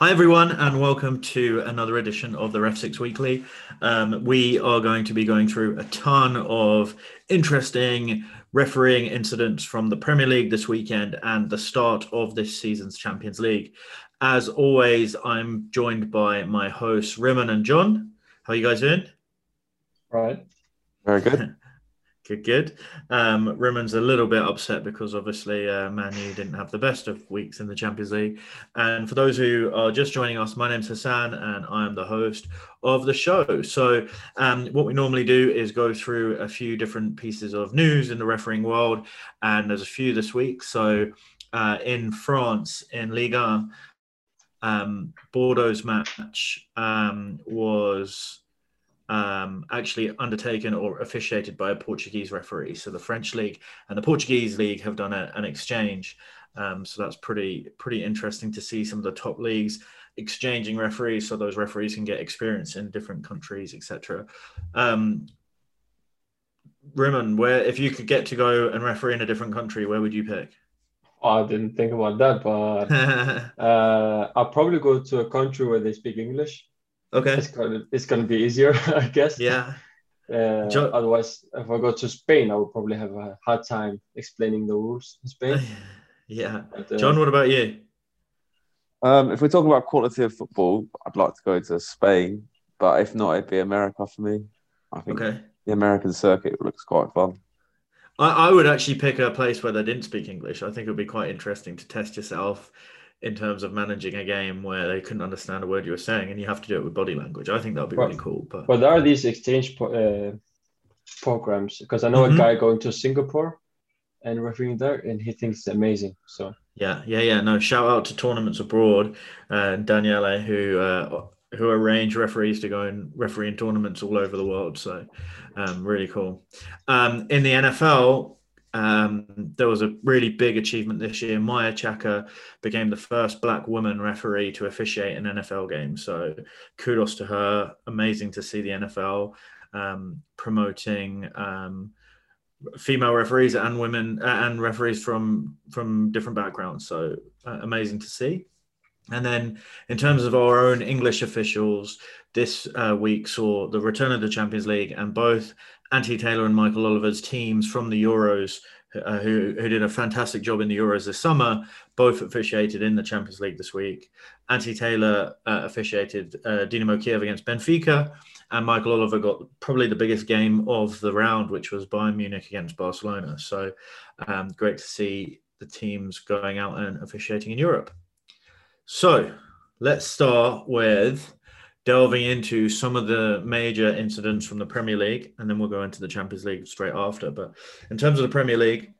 Hi, everyone, and welcome to another edition of the Ref 6 Weekly. Um, we are going to be going through a ton of interesting refereeing incidents from the Premier League this weekend and the start of this season's Champions League. As always, I'm joined by my hosts, Riman and John. How are you guys doing? Right. Very good. Good, good. Um, a little bit upset because obviously uh, Manu didn't have the best of weeks in the Champions League. And for those who are just joining us, my name's Hassan and I am the host of the show. So, um, what we normally do is go through a few different pieces of news in the refereeing world, and there's a few this week. So, uh, in France, in Liga, um, Bordeaux's match um, was um, actually undertaken or officiated by a Portuguese referee. So the French league and the Portuguese league have done a, an exchange. Um, so that's pretty pretty interesting to see some of the top leagues exchanging referees, so those referees can get experience in different countries, etc. Um, Riman, where if you could get to go and referee in a different country, where would you pick? Oh, I didn't think about that, but uh, I'll probably go to a country where they speak English. Okay. It's gonna it's gonna be easier, I guess. Yeah. Uh, Jo- otherwise, if I go to Spain, I would probably have a hard time explaining the rules in Spain. Yeah. But, uh, John, what about you? Um, if we're talking about quality of football, I'd like to go to Spain, but if not, it'd be America for me. I think Okay. the American circuit looks quite fun. I, I would actually pick a place where they didn't speak English. I think it would be quite interesting to test yourself in terms of managing a game where they couldn't understand a word you were saying and you have to do it with body language. I think that would be really cool. But But there are these exchange po- uh, programs because I know Mhm. a guy going to Singapore and refereeing there, and he thinks it's amazing. So yeah, yeah, yeah. No, shout out to tournaments abroad uh, and Daniele who uh, who arrange referees to go and referee in tournaments all over the world. So um, really cool. Um, in the NFL, um, there was a really big achievement this year. Maia Chaka became the first black woman referee to officiate an NFL game. So kudos to her. Amazing to see the NFL um, promoting um, female referees and women uh, and referees from from different backgrounds. So uh, amazing to see. And then, in terms of our own English officials, this uh, week saw the return of the Champions League, and both Anthony Taylor and Michael Oliver's teams from the Euros, uh, who, who did a fantastic job in the Euros this summer, both officiated in the Champions League this week. Anthony Taylor uh, officiated uh, Dinamo Kiev against Benfica, and Michael Oliver got probably the biggest game of the round, which was Bayern Munich against Barcelona. So um, great to see the teams going out and officiating in Europe. So let's start with delving into some of the major incidents from the Premier League, and then we'll go into the Champions League straight after. But in terms of the Premier League,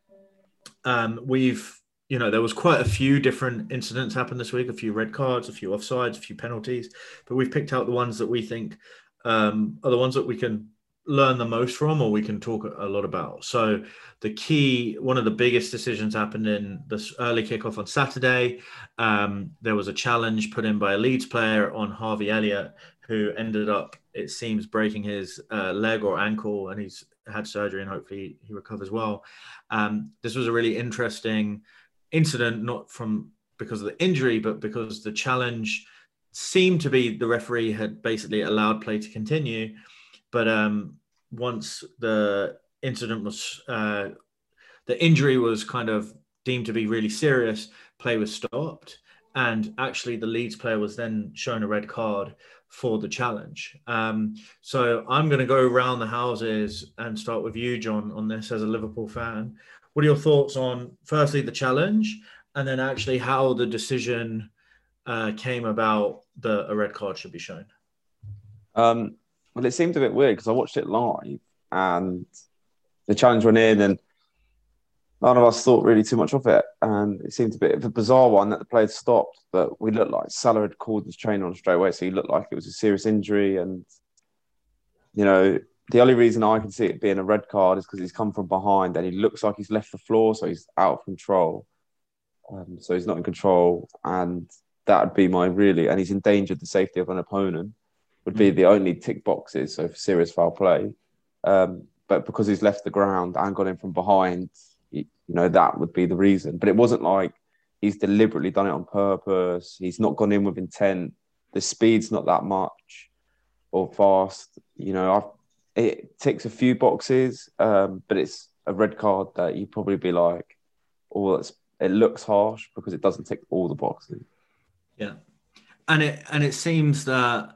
um, we've you know there was quite a few different incidents happen this week, a few red cards, a few offsides, a few penalties, but we've picked out the ones that we think um, are the ones that we can learn the most from or we can talk a lot about. So the key, one of the biggest decisions happened in this early kickoff on Saturday. Um, there was a challenge put in by a Leeds player on Harvey Elliott, who ended up, it seems, breaking his uh, leg or ankle, and he's had surgery and hopefully he recovers well. Um, this was a really interesting incident, not from because of the injury, but because the challenge seemed to be the referee had basically allowed play to continue. But um, once the incident was, uh, the injury was kind of deemed to be really serious, play was stopped. And actually, the Leeds player was then shown a red card for the challenge. Um, so I'm going to go around the houses and start with you, John, on this as a Liverpool fan. What are your thoughts on, firstly, the challenge, and then actually how the decision uh, came about that a red card should be shown? Um, well, it seemed a bit weird because I watched it live and the challenge went in and none of us thought really too much of it. And it seemed a bit of a bizarre one that the player stopped, but we looked like Salah had called his trainer on straight away. So he looked like it was a serious injury. And, you know, the only reason I can see it being a red card is because he's come from behind and he looks like he's left the floor. So he's out of control. Um, so he's not in control. And that would be my really, and he's endangered the safety of an opponent, would be the only tick boxes. So for serious foul play. Um, but because he's left the ground and got in from behind, you know, that would be the reason. But it wasn't like he's deliberately done it on purpose. He's not gone in with intent. The speed's not that much or fast. You know, I've, it ticks a few boxes, um, but it's a red card that you'd probably be like, oh, it's, it looks harsh because it doesn't tick all the boxes. Yeah, and it and it seems that,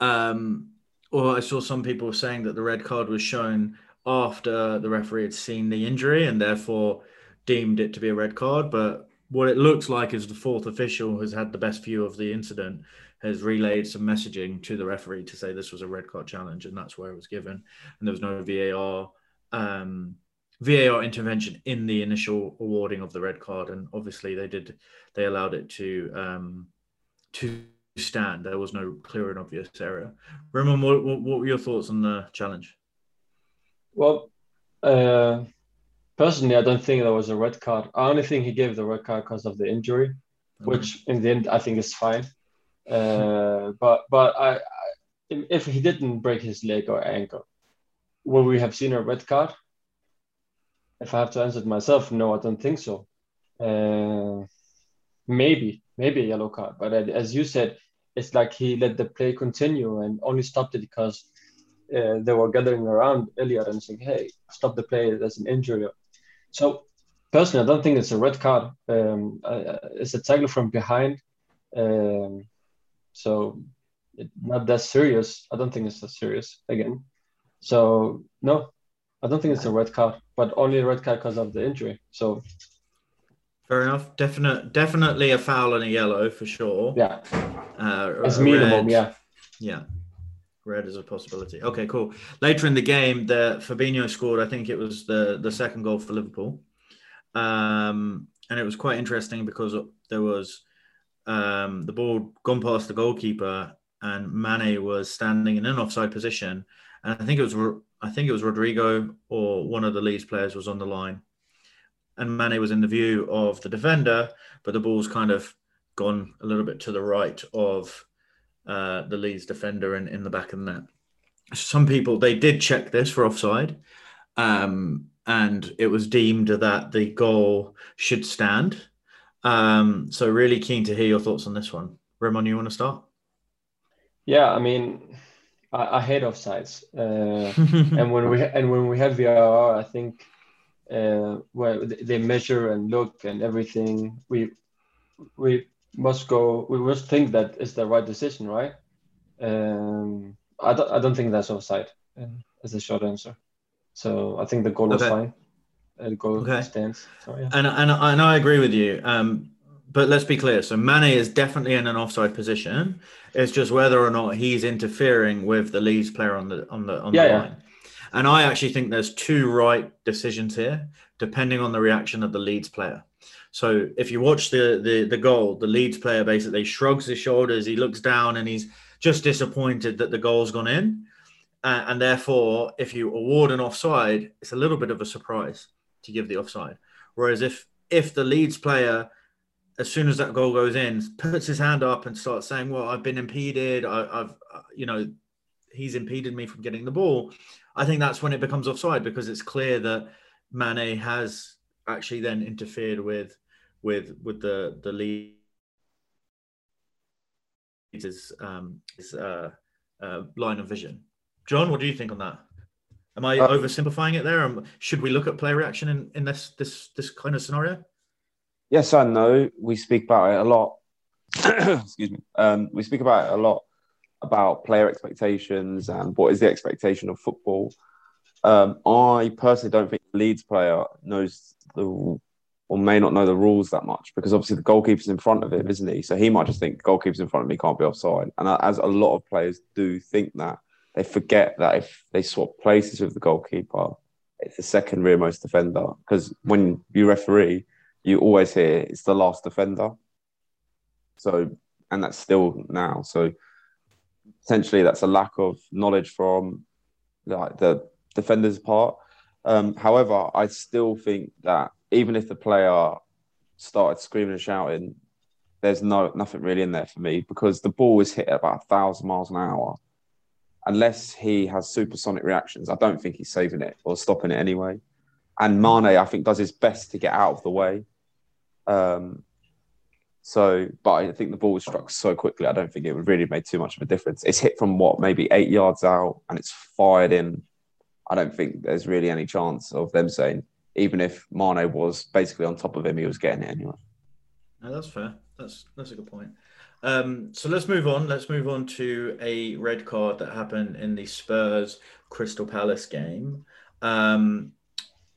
um, or I saw some people saying that the red card was shown after the referee had seen the injury and therefore deemed it to be a red card, but what it looks like is the fourth official has had the best view of the incident, has relayed some messaging to the referee to say this was a red card challenge, and that's where it was given. And there was no VAR um, VAR intervention in the initial awarding of the red card, and obviously they did they allowed it to um, to stand. There was no clear and obvious error. Roman, what, what, what were your thoughts on the challenge? Well, uh, Personally, I don't think there was a red card. I only think he gave the red card because of the injury, which in the end I think is fine. Uh, but but I, I, if he didn't break his leg or ankle, would we have seen a red card? If I have to answer it myself, no, I don't think so. Uh, maybe maybe a yellow card, but as you said, it's like he let the play continue and only stopped it because uh, they were gathering around Elliott and saying, "Hey, stop the play. There's an injury so personally, I don't think it's a red card. Um, uh, it's a tackle from behind. Um, so it, not that serious. I don't think it's that serious again. So no, I don't think it's a red card, but only a red card because of the injury. So fair enough. Definite, definitely a foul and a yellow for sure. Yeah, uh, as minimum. Red, yeah, yeah. Red is a possibility. Okay, cool. Later in the game, the Fabinho scored. I think it was the the second goal for Liverpool, um, and it was quite interesting because there was um, the ball gone past the goalkeeper, and Mane was standing in an offside position, and I think it was I think it was Rodrigo or one of the Leeds players was on the line, and Mane was in the view of the defender, but the ball's kind of gone a little bit to the right of uh, the Leeds defender in, in the back of the net. Some people they did check this for offside, um, and it was deemed that the goal should stand. Um, so really keen to hear your thoughts on this one. Ramon, you want to start? Yeah, I mean, I, I hate offsides, uh, and when we and when we have the VAR, I think uh, where they measure and look and everything, we we must go. We must think that is the right decision, right? Um, I don't. I don't think that's offside. Um, as a short answer. So I think the goal was fine. The goal okay. stands. So, yeah. And and and I agree with you. Um, but let's be clear. So Mane is definitely in an offside position. It's just whether or not he's interfering with the Leeds player on the on the on yeah, the line. And I actually think there's two right decisions here, depending on the reaction of the Leeds player. So if you watch the the the goal, the Leeds player basically shrugs his shoulders, he looks down, and he's just disappointed that the goal's gone in. Uh, and therefore, if you award an offside, it's a little bit of a surprise to give the offside. Whereas if if the Leeds player, as soon as that goal goes in, puts his hand up and starts saying, "Well, I've been impeded. I, have uh, you know, he's impeded me from getting the ball," I think that's when it becomes offside because it's clear that Mane has actually then interfered with with with the the lead his um his uh, uh, line of vision. John, what do you think on that? Am I uh, oversimplifying it there? Um, should we look at player reaction in, in this this this kind of scenario? Yes and no. We speak about it a lot. Excuse me. Um, we speak about it a lot about player expectations and what is the expectation of football. Um, I personally don't think the Leeds player knows the or may not know the rules that much because obviously the goalkeeper's in front of him, isn't he? So he might just think goalkeeper's in front of me can't be offside. And as a lot of players do think that, they forget that if they swap places with the goalkeeper, it's the second rearmost defender. Because when you referee, you always hear it's the last defender. So, and that's still now. So, potentially, that's a lack of knowledge from like the defender's part. Um, however, I still think that even if the player started screaming and shouting, there's no nothing really in there for me because the ball is hit at about a thousand miles an hour. Unless he has supersonic reactions, I don't think he's saving it or stopping it anyway. And Mane, I think, does his best to get out of the way. Um, So, but I think the ball was struck so quickly. I don't think it would really made too much of a difference. It's hit from what maybe eight yards out, and it's fired in. I don't think there's really any chance of them saying, even if Mane was basically on top of him, he was getting it anyway. No, that's fair. That's that's a good point. Um, so let's move on. Let's move on to a red card that happened in the Spurs Crystal Palace game. Um,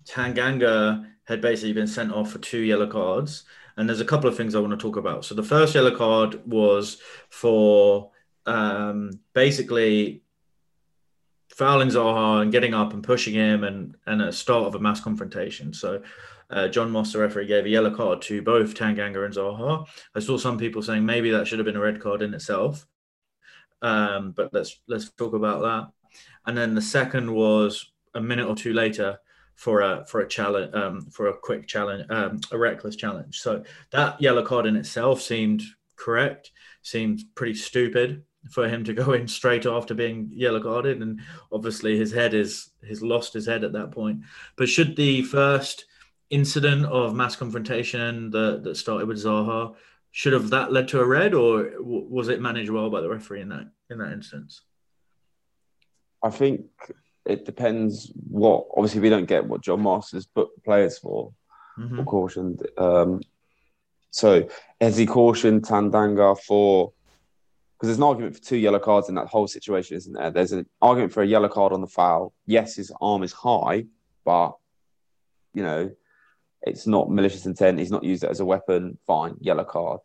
Tanganga had basically been sent off for two yellow cards. And there's a couple of things I want to talk about. So the first yellow card was for um, basically fouling Zaha and getting up and pushing him and, and a start of a mass confrontation. So uh, John Moss, the referee, gave a yellow card to both Tanganga and Zaha. I saw some people saying maybe that should have been a red card in itself. Um, but let's let's talk about that. And then the second was a minute or two later for a for a challenge um, for a quick challenge um, a reckless challenge. So that yellow card in itself seemed correct. Seemed pretty stupid for him to go in straight after being yellow carded, and obviously his head is he's lost his head at that point. But should the first incident of mass confrontation that, that started with Zaha should have that led to a red, or was it managed well by the referee in that in that instance? I think it depends what. Obviously, we don't get what John has booked players for mm-hmm. or cautioned. Um, so has he cautioned Tanganga for? Because there's an argument for two yellow cards in that whole situation, isn't there? There's an argument for a yellow card on the foul. Yes, his arm is high, but you know it's not malicious intent. He's not used it as a weapon. Fine, yellow card.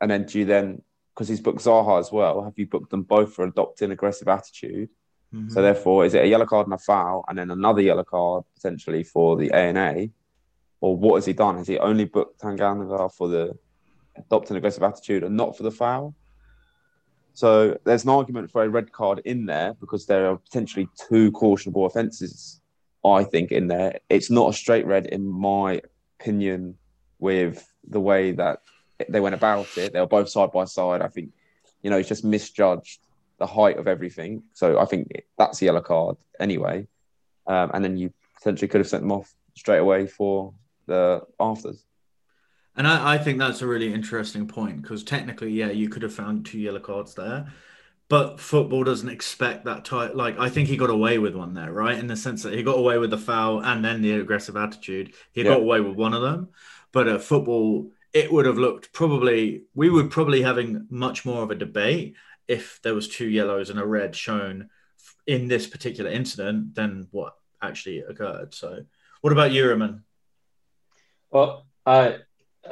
And then do you then, because he's booked Zaha as well, have you booked them both for adopting aggressive attitude? Mm-hmm. So therefore, is it a yellow card and a foul, and then another yellow card potentially for the A and A, or what has he done? Has he only booked Tanganga for the adopting aggressive attitude and not for the foul? So there's an argument for a red card in there because there are potentially two cautionable offences I think, in there. It's not a straight red, in my opinion, with the way that they went about it. They were both side by side. I think, you know, it's just misjudged the height of everything. So I think that's a yellow card anyway. Um, and then you potentially could have sent them off straight away for the afters. And I, I think that's a really interesting point because technically, yeah, you could have found two yellow cards there but football doesn't expect that type. Like I think he got away with one there, right? In the sense that he got away with the foul and then the aggressive attitude. He yeah. got away with one of them, but at football, it would have looked probably we would probably having much more of a debate if there was two yellows and a red shown in this particular incident than what actually occurred. So, what about you? Well, I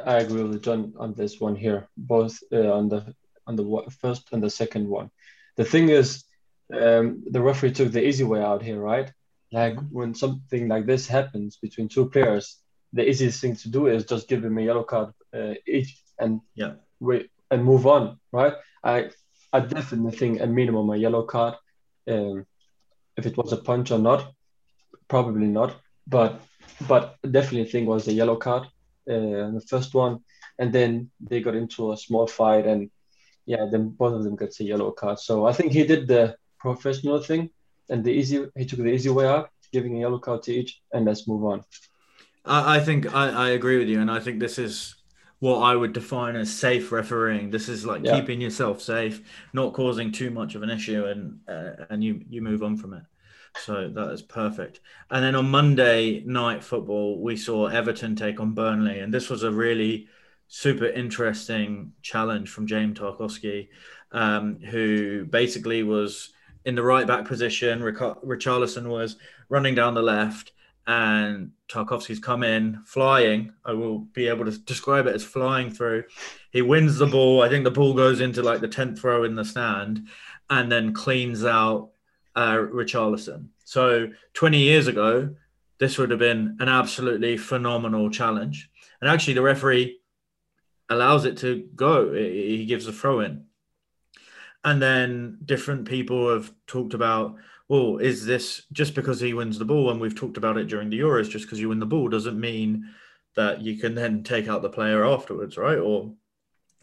I agree with John on this one here, both uh, on the on the first and the second one. The thing is, um, the referee took the easy way out here, right? Like when something like this happens between two players, the easiest thing to do is just give them a yellow card uh, each and yeah, wait and move on, right? I I definitely think a minimum a yellow card. Um, if it was a punch or not, probably not, but but definitely think was a yellow card. Uh, the first one, and then they got into a small fight and yeah, then both of them gets a yellow card. So I think he did the professional thing and the easy he took the easy way out, giving a yellow card to each, and let's move on. I, I think I, I agree with you, and I think this is what I would define as safe refereeing. This is like yeah. keeping yourself safe, not causing too much of an issue, and uh, and you you move on from it. So that is perfect. And then on Monday night football, we saw Everton take on Burnley, and this was a really super interesting challenge from James Tarkowski, um, who basically was in the right back position. Rich- Richarlison was running down the left, and Tarkowski's come in flying. I will be able to describe it as flying through. He wins the ball. I think the ball goes into like the 10th row in the stand and then cleans out uh, Richarlison. So 20 years ago, this would have been an absolutely phenomenal challenge. And actually, the referee allows it to go. He gives a throw in. And then different people have talked about, well, is this just because he wins the ball? And we've talked about it during the Euros, just because you win the ball doesn't mean that you can then take out the player afterwards, right? Or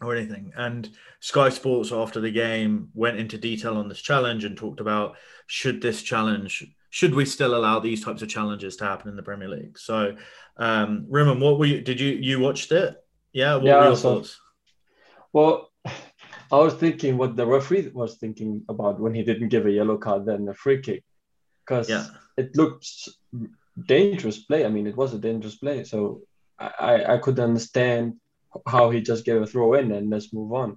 or anything. And Sky Sports after the game went into detail on this challenge and talked about should this challenge should we still allow these types of challenges to happen in the Premier League? So, um, Roman, what were you? Did you you watched it? Yeah. What yeah, I saw, Well, I was thinking what the referee was thinking about when he didn't give a yellow card, then a free kick, because Yeah. it looked dangerous play. I mean, it was a dangerous play, so I I could understand how he just gave a throw in and let's move on.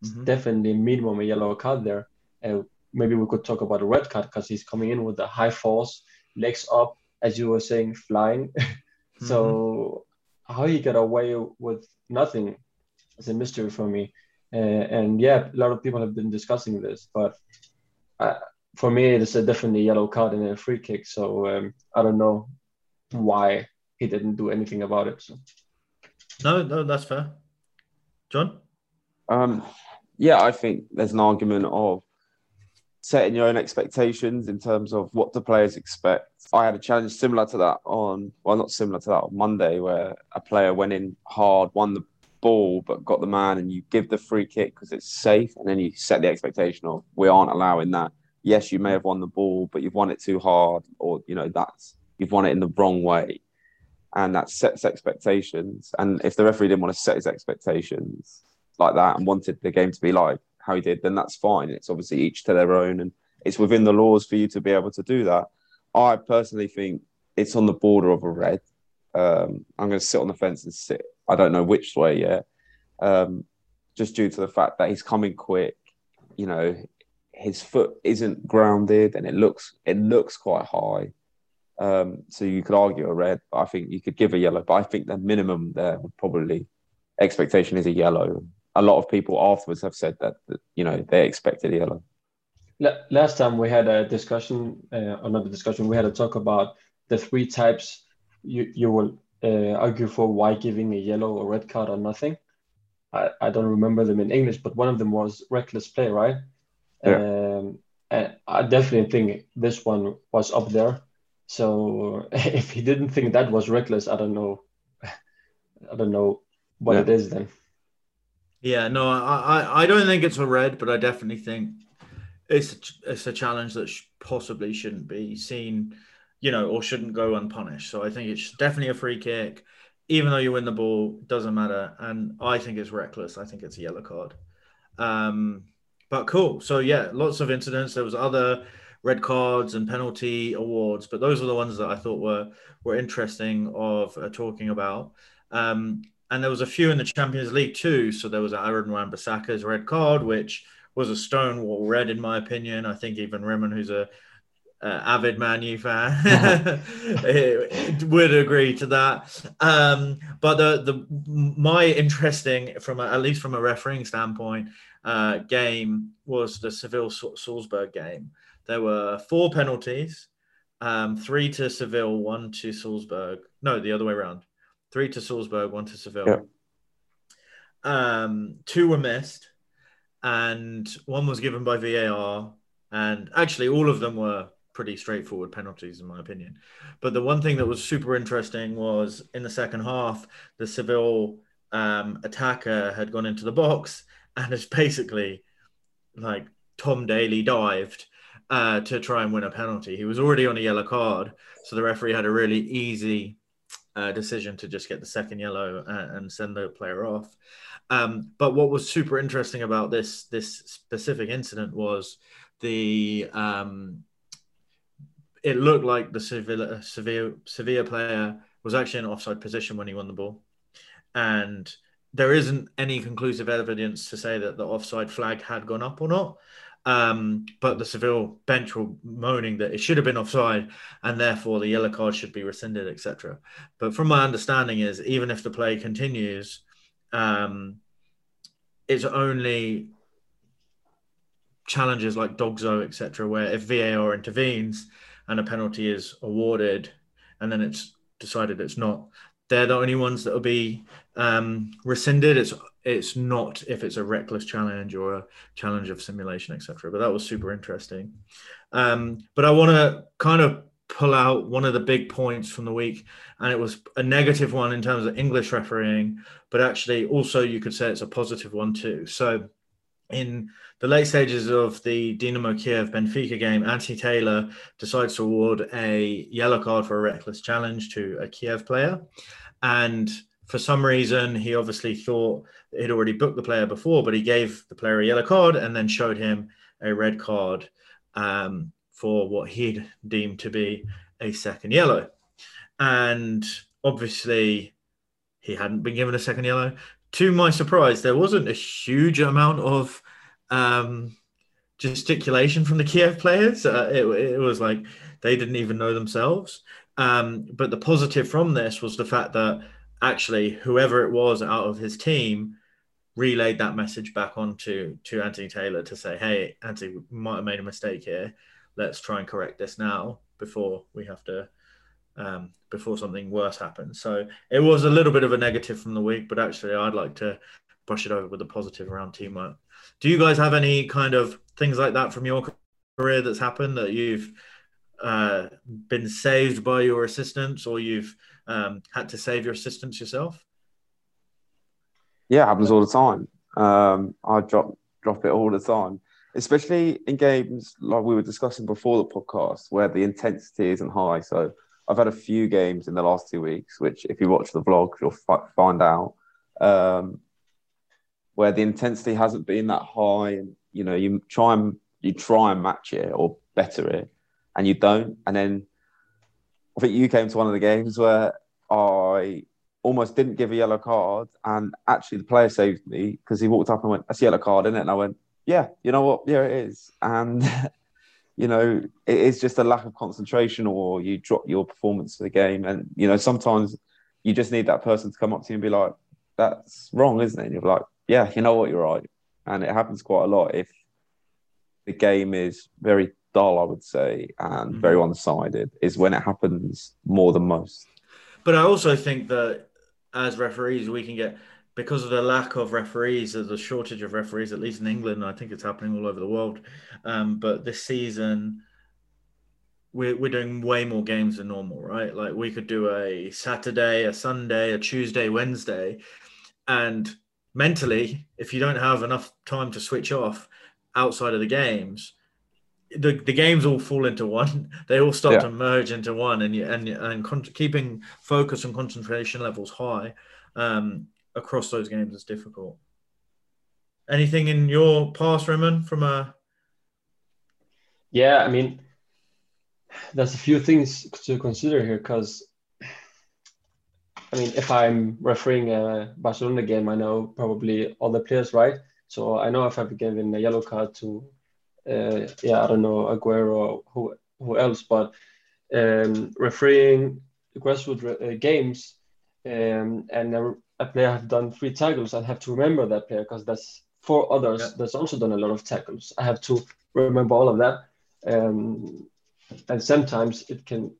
It's Mhm. definitely minimum a yellow card there. And maybe we could talk about a red card because he's coming in with a high force, legs up, as you were saying, flying. so how he got away with nothing is a mystery for me. Uh, and yeah, a lot of people have been discussing this, but uh, for me, it's a definitely yellow card and a free kick. So um, I don't know why he didn't do anything about it. So. No, no, that's fair. John? Um, yeah, I think there's an argument of setting your own expectations in terms of what the players expect. I had a challenge similar to that on, well, not similar to that on Monday, where a player went in hard, won the ball, but got the man, and you give the free kick because it's safe, and then you set the expectation of we aren't allowing that. Yes, you may have won the ball, but you've won it too hard, or you know that's you've won it in the wrong way, and that sets expectations. And if the referee didn't want to set his expectations like that and wanted the game to be like how he did, then that's fine. It's obviously each to their own, and it's within the laws for you to be able to do that. I personally think it's on the border of a red. Um, I'm going to sit on the fence and sit. I don't know which way yet, um, just due to the fact that he's coming quick. You know, his foot isn't grounded, and it looks it looks quite high. Um, so you could argue a red, I think you could give a yellow. But I think the minimum there would probably expectation is a yellow. A lot of people afterwards have said that, that you know they expected a yellow. Last time we had a discussion, uh, another discussion, we had a talk about the three types you, you will uh, argue for why giving a yellow or red card or nothing. I, I don't remember them in English, but one of them was reckless play, right? Um, and I definitely think this one was up there. So if he didn't think that was reckless, I don't know. I don't know what Yeah. it is then. Yeah, no, I, I, I don't think it's a red, but I definitely think it's a, it's a challenge that sh- possibly shouldn't be seen, you know, or shouldn't go unpunished. So I think it's definitely a free kick, even though you win the ball, doesn't matter. And I think it's reckless. I think it's a yellow card. Um, but cool. So yeah, lots of incidents. There was other red cards and penalty awards, but those were the ones that I thought were were interesting of uh, talking about. Um, and there was a few in the Champions League too. So there was Aaron Wan-Bissaka's red card, which was a stonewall red in my opinion. I think even Rimon, who's a uh, avid Man U fan, would agree to that. Um, but the the my interesting from a, at least from a refereeing standpoint uh, game was the Seville Salzburg game. There were four penalties, um, three to Seville, one to Salzburg. No, the other way around. Three to Salzburg, one to Seville. Yeah. Um, two were missed, and one was given by VAR. And actually, all of them were pretty straightforward penalties, in my opinion. But the one thing that was super interesting was in the second half, the Seville um, attacker had gone into the box and has basically like Tom Daley dived uh, to try and win a penalty. He was already on a yellow card, so the referee had a really easy uh, decision to just get the second yellow and, and send the player off. Um, but what was super interesting about this this specific incident was the um, it looked like the Sevilla Sevilla Sevilla player was actually in an offside position when he won the ball, and there isn't any conclusive evidence to say that the offside flag had gone up or not. Um, but the Seville bench were moaning that it should have been offside and therefore the yellow card should be rescinded, etc. But from my understanding is even if the play continues, um, it's only challenges like DOGSO, etc., where if VAR intervenes and a penalty is awarded and then it's decided it's not, they're the only ones that will be um, rescinded. It's it's not if it's a reckless challenge or a challenge of simulation, etc. But that was super interesting. Um, but I want to kind of pull out one of the big points from the week, and it was a negative one in terms of English refereeing, but actually also you could say it's a positive one too. So in the late stages of the Dynamo Kiev Benfica game, Anthony Taylor decides to award a yellow card for a reckless challenge to a Kiev player. And for some reason, he obviously thought he'd already booked the player before, but he gave the player a yellow card and then showed him a red card um, for what he'd deemed to be a second yellow. And obviously, he hadn't been given a second yellow. To my surprise, there wasn't a huge amount of um, gesticulation from the Kiev players. Uh, it, it, was like they didn't even know themselves. Um, but the positive from this was the fact that actually, whoever it was out of his team relayed that message back onto to Anthony Taylor to say, "Hey, Anthony, we might have made a mistake here. Let's try and correct this now before we have to." Um, before something worse happens. So it was a little bit of a negative from the week, but actually, I'd like to brush it over with a positive around teamwork. Do you guys have any kind of things like that from your career that's happened that you've uh, been saved by your assistants or you've um, had to save your assistants yourself? Yeah, happens all the time. Um, I drop drop it all the time, especially in games like we were discussing before the podcast, where the intensity isn't high. So I've had a few games in the last two weeks, which if you watch the vlog, you'll f- find out, um, where the intensity hasn't been that high, and you know you try and you try and match it or better it, and you don't, and then I think you came to one of the games where I almost didn't give a yellow card, and actually the player saved me because he walked up and went, "That's a yellow card, isn't it?" And I went, "Yeah, you know what? Yeah, it is." And you know, it is just a lack of concentration, or you drop your performance for the game, and you know, sometimes you just need that person to come up to you and be like, "That's wrong, isn't it?" And you're like, "Yeah, you know what? You're right." And it happens quite a lot if the game is very dull, I would say, and mm-hmm. very one sided, is when it happens more than most. But I also think that as referees, we can get because of the lack of referees, there's a shortage of referees, at least in England. I think it's happening all over the world. Um, but this season, we're, we're doing way more games than normal, right? Like we could do a Saturday, a Sunday, a Tuesday, Wednesday. And mentally, if you don't have enough time to switch off outside of the games, the, the games all fall into one. They all start yeah. to merge into one, and and and con- keeping focus and concentration levels high um, across those games is difficult. Anything in your past, Roman, from a? Yeah, I mean, there's a few things to consider here because, I mean, if I'm refereeing a Barcelona game, I know probably all the players, right? So I know if I've given a yellow card to uh, yeah, I don't know Aguero, who who else, but um, refereeing grassroots uh, games, um, and a, a, player have done three tackles, I have to remember that player because that's four others yeah. that's also done a lot of tackles. I have to remember all of that, um, and sometimes it can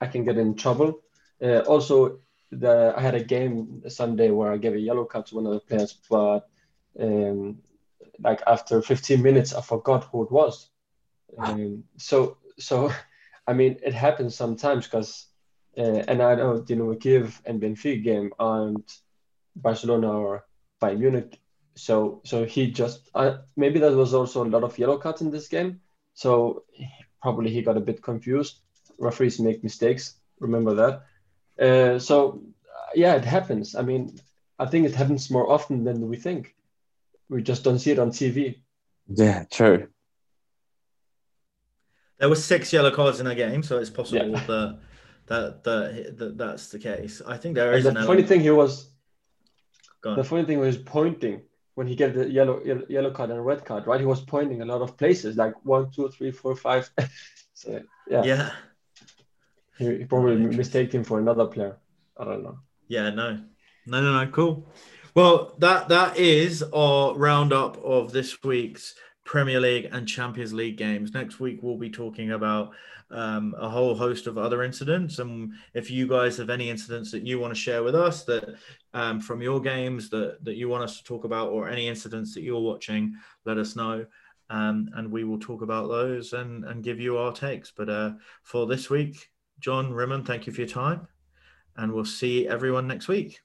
I can get in trouble. Uh, also, the I had a game Sunday where I gave a yellow card to one of the players, but um, like after 15 minutes, I forgot who it was. Um, so, so, I mean, it happens sometimes because, uh, and I know Dinamo Kiev and Benfica game aren't Barcelona or Bayern Munich. So, so he just uh, maybe there was also a lot of yellow cards in this game. So probably he got a bit confused. Referees make mistakes. Remember that. Uh, so yeah, it happens. I mean, I think it happens more often than we think we just don't see it on TV. Yeah, true. There were six yellow cards in a game, so it's possible yeah. that, that, that that that's the case. I think there is. And the funny thing he was. The funny thing was pointing when he gave the yellow yellow card and red card, right? He was pointing a lot of places, like one, two, three, four, five. so yeah. Yeah. He, he probably mistaken him for another player. I don't know. Yeah, no, no, no, no. Cool. Well, that that is our roundup of this week's Premier League and Champions League games. Next week we'll be talking about um, a whole host of other incidents, and if you guys have any incidents that you want to share with us that um, from your games that that you want us to talk about, or any incidents that you're watching, let us know. Um, and we will talk about those and, and give you our takes. But uh, for this week, John Rimon, thank you for your time, and we'll see everyone next week.